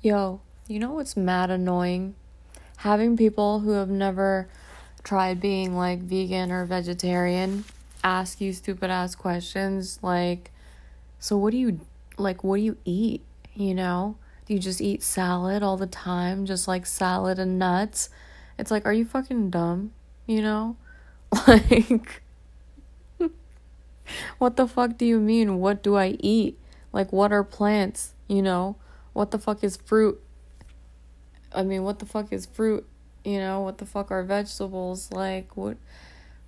Yo, you know what's mad annoying? Having people who have never tried being like vegan or vegetarian ask you stupid ass questions like, so what do you like? What do you eat? You know? Do you just eat salad all the time? Just like salad and nuts? It's like, are you fucking dumb? You know? Like, what the fuck do you mean? What do I eat? Like, what are plants? You know? What the fuck is fruit? I mean, what the fuck is fruit? You know, what the fuck are vegetables? Like, what?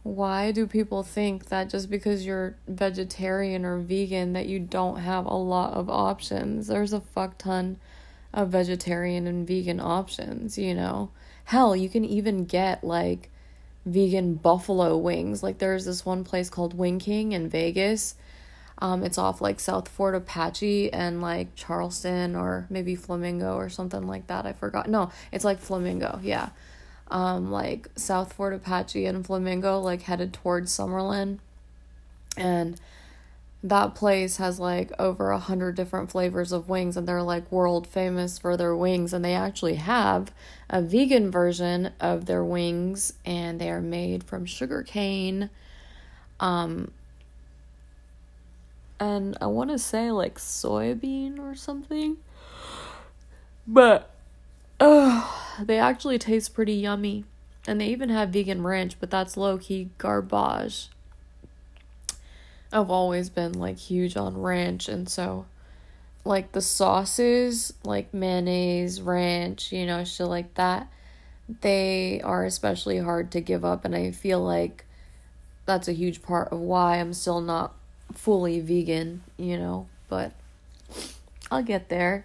Why do people think that just because you're vegetarian or vegan that you don't have a lot of options? There's a fuck ton of vegetarian and vegan options, you know? Hell, you can even get like vegan buffalo wings. Like there's this one place called Wing King in Vegas. Um, it's off like South Fort Apache and like Charleston or maybe Flamingo or something like that. I forgot. No, it's like Flamingo. Yeah um, like South Fort Apache and Flamingo, like headed towards Summerlin. And that place has like over a hundred different flavors of wings, and they're like world famous for their wings. And they actually have a vegan version of their wings, and they are made from sugar cane. Um, and I want to say like soybean or something, but uh, they actually taste pretty yummy. And they even have vegan ranch, but that's low key garbage. I've always been like huge on ranch, and so like the sauces, like mayonnaise, ranch, you know, shit like that, they are especially hard to give up. And I feel like that's a huge part of why I'm still not fully vegan, you know, but I'll get there.